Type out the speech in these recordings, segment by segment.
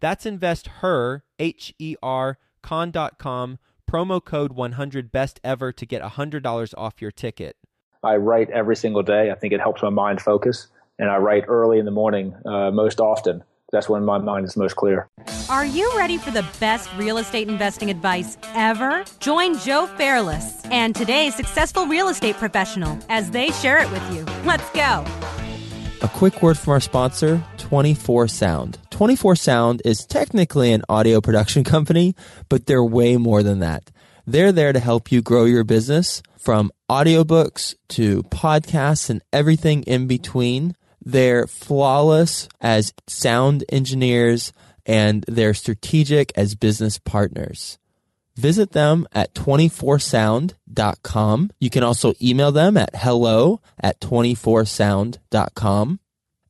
That's investher, H E R, con.com promo code 100 best ever to get $100 off your ticket. I write every single day. I think it helps my mind focus. And I write early in the morning uh, most often. That's when my mind is most clear. Are you ready for the best real estate investing advice ever? Join Joe Fairless and today's successful real estate professional as they share it with you. Let's go. A quick word from our sponsor, 24 Sound. 24 Sound is technically an audio production company, but they're way more than that. They're there to help you grow your business from audiobooks to podcasts and everything in between. They're flawless as sound engineers and they're strategic as business partners. Visit them at 24sound.com. You can also email them at hello at 24sound.com.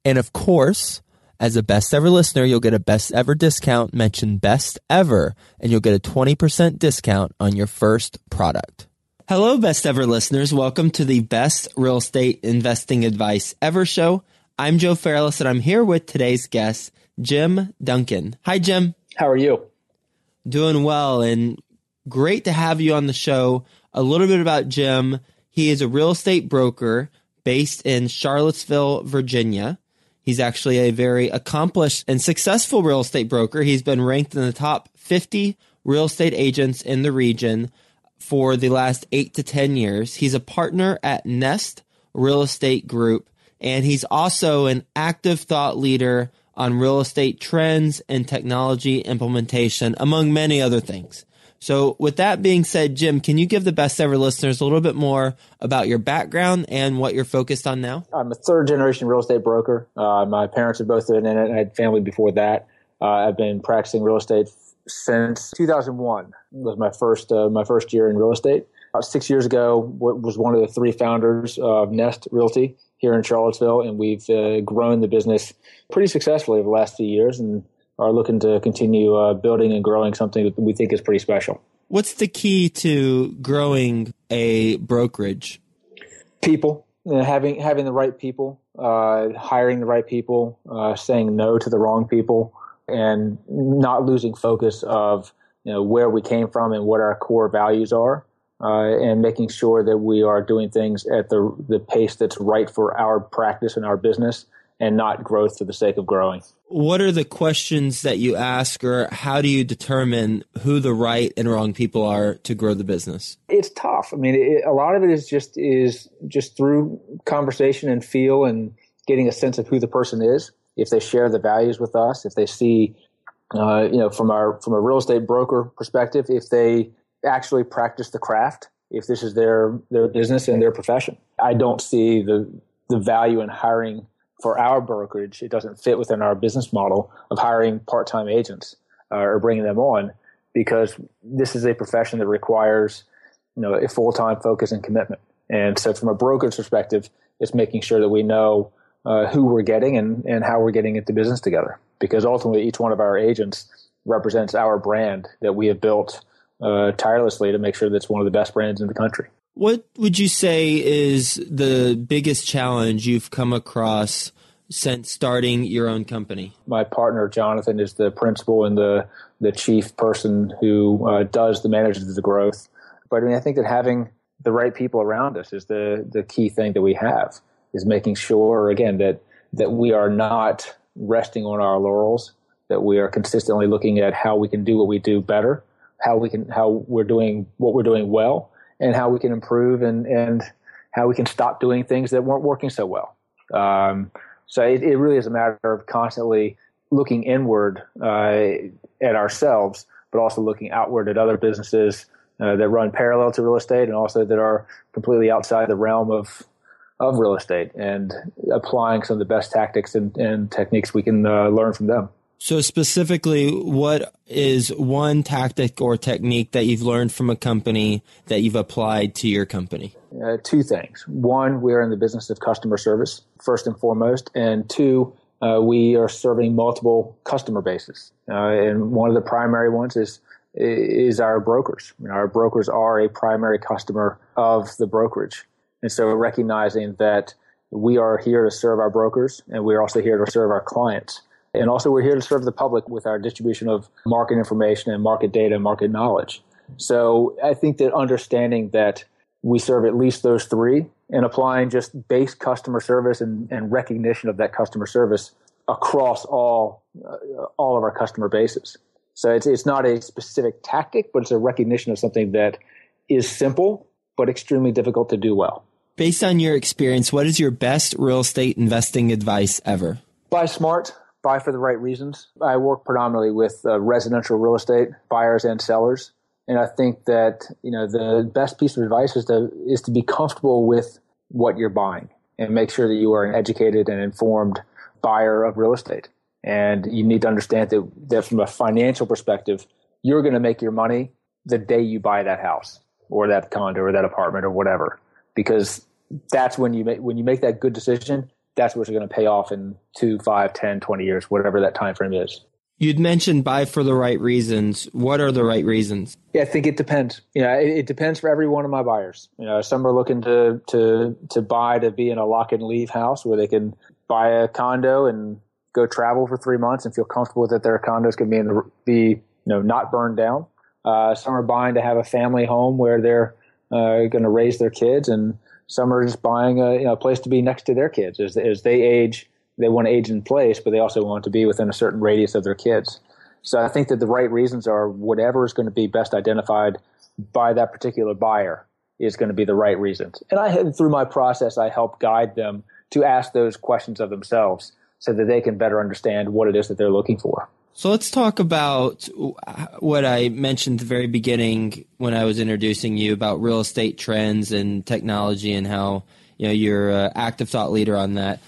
And of course, as a best ever listener, you'll get a best ever discount. Mention best ever, and you'll get a 20% discount on your first product. Hello, best ever listeners. Welcome to the best real estate investing advice ever show. I'm Joe Fairless, and I'm here with today's guest, Jim Duncan. Hi, Jim. How are you? Doing well, and great to have you on the show. A little bit about Jim. He is a real estate broker based in Charlottesville, Virginia. He's actually a very accomplished and successful real estate broker. He's been ranked in the top 50 real estate agents in the region for the last eight to 10 years. He's a partner at Nest Real Estate Group, and he's also an active thought leader on real estate trends and technology implementation, among many other things. So, with that being said, Jim, can you give the best ever listeners a little bit more about your background and what you're focused on now? I'm a third generation real estate broker. Uh, my parents have both been in it. And I had family before that. Uh, I've been practicing real estate since 2001. was my first uh, my first year in real estate. About six years ago, was one of the three founders of Nest Realty here in Charlottesville, and we've uh, grown the business pretty successfully over the last few years. And are looking to continue uh, building and growing something that we think is pretty special. What's the key to growing a brokerage? People, you know, having having the right people, uh, hiring the right people, uh, saying no to the wrong people, and not losing focus of you know where we came from and what our core values are. Uh, and making sure that we are doing things at the the pace that's right for our practice and our business, and not growth for the sake of growing. What are the questions that you ask, or how do you determine who the right and wrong people are to grow the business? It's tough. I mean, it, a lot of it is just is just through conversation and feel and getting a sense of who the person is. If they share the values with us, if they see, uh, you know, from our from a real estate broker perspective, if they actually practice the craft, if this is their their business and their profession, I don't see the the value in hiring for our brokerage, it doesn't fit within our business model of hiring part-time agents uh, or bringing them on because this is a profession that requires you know a full-time focus and commitment. And so, from a brokerage perspective, it's making sure that we know uh, who we're getting and, and how we're getting into business together. Because ultimately, each one of our agents represents our brand that we have built uh, tirelessly to make sure that's one of the best brands in the country. What would you say is the biggest challenge you've come across since starting your own company? My partner Jonathan is the principal and the the chief person who uh, does the manages the growth. But I mean, I think that having the right people around us is the the key thing that we have is making sure again that that we are not resting on our laurels, that we are consistently looking at how we can do what we do better how we can how we're doing what we're doing well and how we can improve and and how we can stop doing things that weren't working so well. Um, so it, it, really is a matter of constantly looking inward uh, at ourselves, but also looking outward at other businesses uh, that run parallel to real estate and also that are completely outside the realm of of real estate and applying some of the best tactics and, and techniques we can uh, learn from them. So specifically, what is one tactic or technique that you've learned from a company that you've applied to your company? Uh, two things. One, we're in the business of customer service, first and foremost. And two, uh, we are serving multiple customer bases. Uh, and one of the primary ones is is our brokers. Our brokers are a primary customer of the brokerage. And so recognizing that we are here to serve our brokers and we're also here to serve our clients. And also, we're here to serve the public with our distribution of market information and market data and market knowledge. So I think that understanding that we serve at least those three and applying just base customer service and, and recognition of that customer service across all uh, all of our customer bases. So it's it's not a specific tactic, but it's a recognition of something that is simple but extremely difficult to do well. Based on your experience, what is your best real estate investing advice ever? Buy smart buy for the right reasons. I work predominantly with uh, residential real estate buyers and sellers, and I think that you know the best piece of advice is to is to be comfortable with what you're buying and make sure that you are an educated and informed buyer of real estate. And you need to understand that, that from a financial perspective, you're going to make your money the day you buy that house or that condo or that apartment or whatever, because that's when you make when you make that good decision that's what's going to pay off in two, five, 10, 20 years, whatever that time frame is. You'd mentioned buy for the right reasons. What are the right reasons? Yeah, I think it depends. You know, it, it, depends for every one of my buyers. You know, some are looking to to to buy to be in a lock and leave house where they can buy a condo and go travel for three months and feel comfortable that their condo is going to be in the, be you know not burned down. Uh, some are buying to have a family home where they're uh, going to raise their kids and some are just buying a, you know, place to be next to their kids as, as they age. They want to age in place, but they also want to be within a certain radius of their kids. So I think that the right reasons are whatever is going to be best identified by that particular buyer is going to be the right reasons. And I through my process, I help guide them to ask those questions of themselves so that they can better understand what it is that they're looking for. So let's talk about what I mentioned at the very beginning when I was introducing you about real estate trends and technology and how you know you're an active thought leader on that.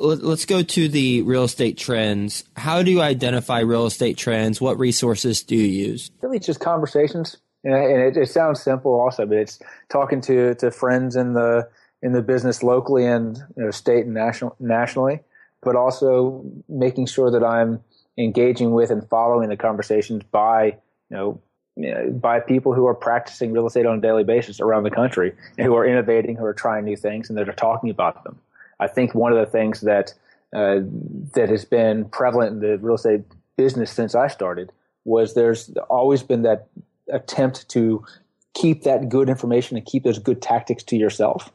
Let's go to the real estate trends. How do you identify real estate trends? What resources do you use? Really, just conversations, and it, it sounds simple, also, but it's talking to to friends in the in the business locally and you know, state and national nationally, but also making sure that I'm engaging with and following the conversations by you know, by people who are practicing real estate on a daily basis around the country who are innovating, who are trying new things, and that are talking about them. I think one of the things that uh, that has been prevalent in the real estate business since I started was there's always been that attempt to keep that good information and keep those good tactics to yourself.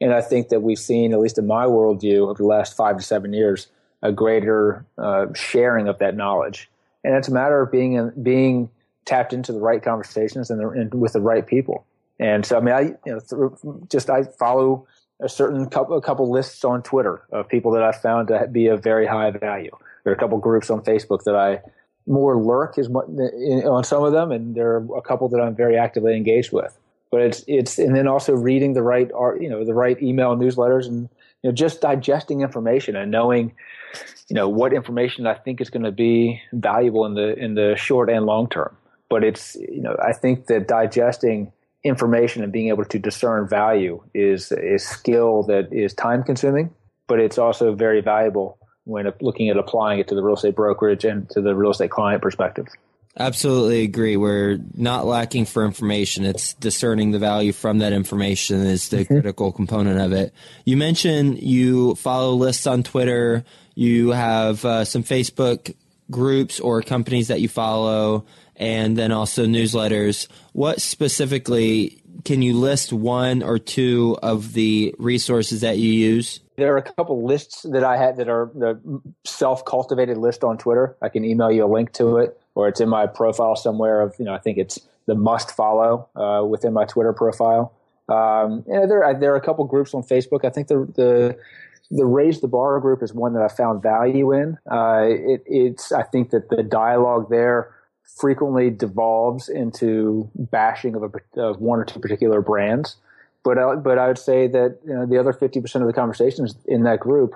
And I think that we've seen, at least in my worldview, over the last five to seven years, a greater uh, sharing of that knowledge. And it's a matter of being being tapped into the right conversations and, the, and, with the right people. And so, I mean, I you know th- just I follow a certain couple a couple lists on Twitter of people that I found to be of very high value. There are a couple groups on Facebook that I more lurk is on some of them, and there are a couple that I'm very actively engaged with. But it's it's and then also reading the right you know, the right email newsletters and you know just digesting information and knowing you know what information I think is going to be valuable in the in the short and long term. But it's you know I think that digesting information and being able to discern value is a skill that is time consuming, but it's also very valuable when looking at applying it to the real estate brokerage and to the real estate client perspective. Absolutely agree. We're not lacking for information. It's discerning the value from that information is the mm-hmm. critical component of it. You mentioned you follow lists on Twitter. You have uh, some Facebook groups or companies that you follow, and then also newsletters. What specifically can you list one or two of the resources that you use? There are a couple lists that I had that are the self-cultivated list on Twitter. I can email you a link to it, or it's in my profile somewhere. Of you know, I think it's the must follow uh, within my Twitter profile. Um, there there are a couple groups on Facebook. I think the the the raise the bar group is one that I found value in. Uh, it, it's I think that the dialogue there frequently devolves into bashing of, a, of one or two particular brands. But uh, but I would say that you know, the other fifty percent of the conversations in that group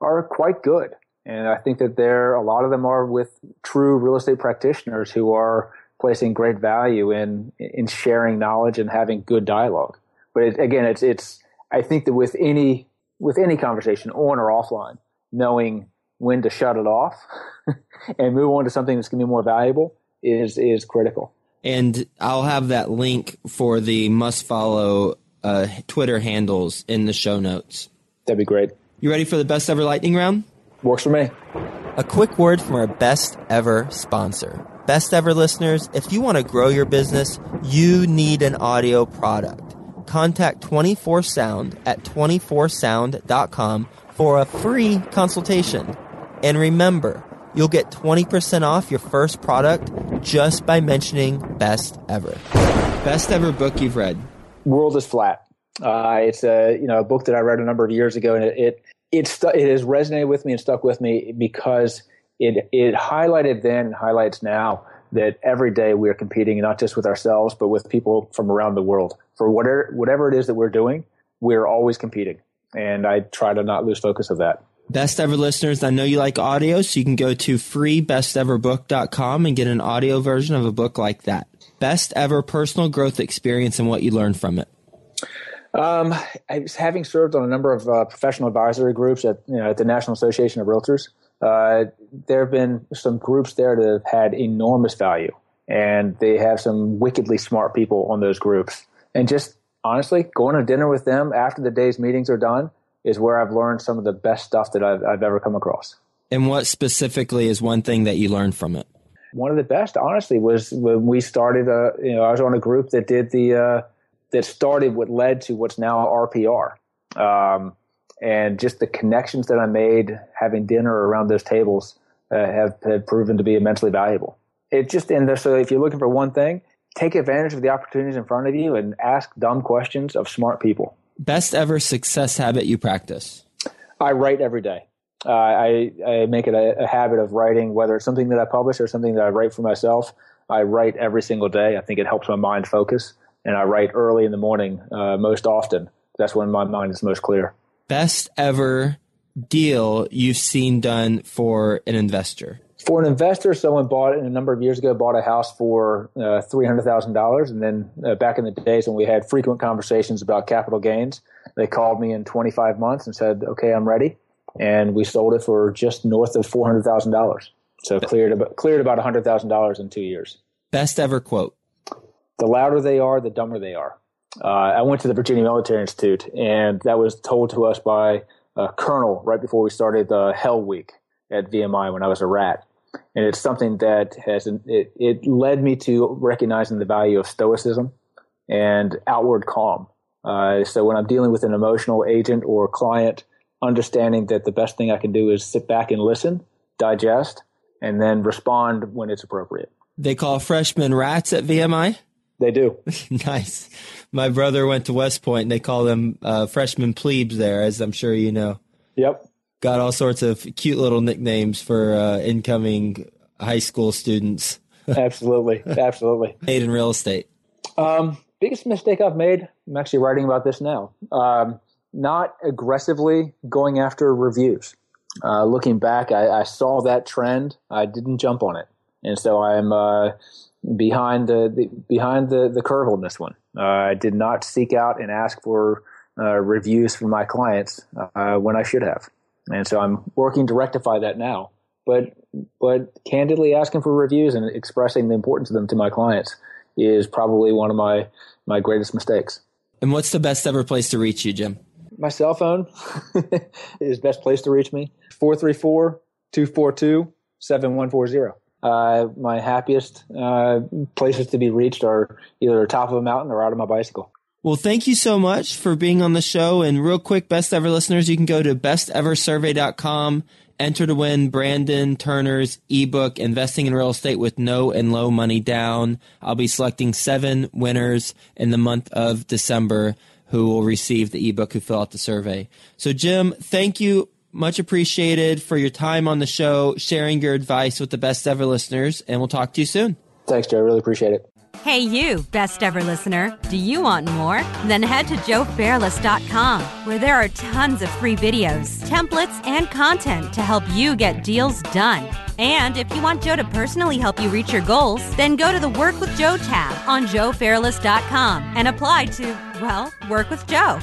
are quite good, and I think that there a lot of them are with true real estate practitioners who are placing great value in in sharing knowledge and having good dialogue. But it, again, it's it's I think that with any with any conversation on or offline, knowing when to shut it off and move on to something that's going to be more valuable is is critical. And I'll have that link for the must follow uh, Twitter handles in the show notes. That'd be great. You ready for the best ever lightning round? Works for me. A quick word from our best ever sponsor. Best ever listeners, if you want to grow your business, you need an audio product. Contact 24 Sound at 24sound.com for a free consultation. And remember, you'll get 20% off your first product just by mentioning best ever. Best ever book you've read. World is Flat. Uh, it's a you know a book that I read a number of years ago, and it it it, stu- it has resonated with me and stuck with me because it it highlighted then and highlights now that every day we are competing not just with ourselves but with people from around the world for whatever whatever it is that we're doing. We're always competing, and I try to not lose focus of that. Best ever listeners, I know you like audio, so you can go to freebesteverbook.com and get an audio version of a book like that. Best ever personal growth experience and what you learned from it. Um, I was having served on a number of uh, professional advisory groups at you know at the National Association of Realtors. Uh, there have been some groups there that have had enormous value, and they have some wickedly smart people on those groups. And just honestly, going to dinner with them after the day's meetings are done is where I've learned some of the best stuff that I've, I've ever come across. And what specifically is one thing that you learned from it? One of the best, honestly, was when we started. A, uh, you know, I was on a group that did the uh, that started what led to what's now RPR. Um, and just the connections that I made having dinner around those tables uh, have, have proven to be immensely valuable. It just and so if you're looking for one thing, take advantage of the opportunities in front of you and ask dumb questions of smart people. Best ever success habit you practice? I write every day. Uh, I, I make it a, a habit of writing, whether it's something that I publish or something that I write for myself. I write every single day. I think it helps my mind focus and I write early in the morning uh, most often. That's when my mind is most clear. Best ever deal you've seen done for an investor? For an investor, someone bought it a number of years ago, bought a house for uh, $300,000. And then uh, back in the days when we had frequent conversations about capital gains, they called me in 25 months and said, okay, I'm ready. And we sold it for just north of $400,000. So cleared about, cleared about $100,000 in two years. Best ever quote the louder they are, the dumber they are. Uh, I went to the Virginia Military Institute, and that was told to us by a colonel right before we started the Hell Week at VMI when I was a rat. And it's something that has it, it led me to recognizing the value of stoicism and outward calm. Uh, so when I'm dealing with an emotional agent or client, understanding that the best thing I can do is sit back and listen, digest, and then respond when it's appropriate. They call freshmen rats at VMI. They do. nice. My brother went to West Point and they call them uh, freshman plebes there, as I'm sure you know. Yep. Got all sorts of cute little nicknames for uh, incoming high school students. Absolutely. Absolutely. Made in real estate. Um, biggest mistake I've made, I'm actually writing about this now. Um, not aggressively going after reviews. Uh, looking back, I, I, saw that trend. I didn't jump on it. And so I'm uh, behind the, the behind the, the curve on this one. Uh, I did not seek out and ask for uh, reviews from my clients uh, when I should have, and so I'm working to rectify that now. But but candidly, asking for reviews and expressing the importance of them to my clients is probably one of my my greatest mistakes. And what's the best ever place to reach you, Jim? My cell phone is best place to reach me. 434 242 7140 uh, my happiest uh, places to be reached are either top of a mountain or out of my bicycle. Well, thank you so much for being on the show. And real quick, best ever listeners, you can go to besteversurvey.com Enter to win Brandon Turner's ebook, Investing in Real Estate with No and Low Money Down. I'll be selecting seven winners in the month of December who will receive the ebook who fill out the survey. So, Jim, thank you. Much appreciated for your time on the show, sharing your advice with the best ever listeners, and we'll talk to you soon. Thanks, Joe. I really appreciate it. Hey, you, best ever listener. Do you want more? Then head to joefairless.com, where there are tons of free videos, templates, and content to help you get deals done. And if you want Joe to personally help you reach your goals, then go to the Work with Joe tab on joefairless.com and apply to, well, work with Joe.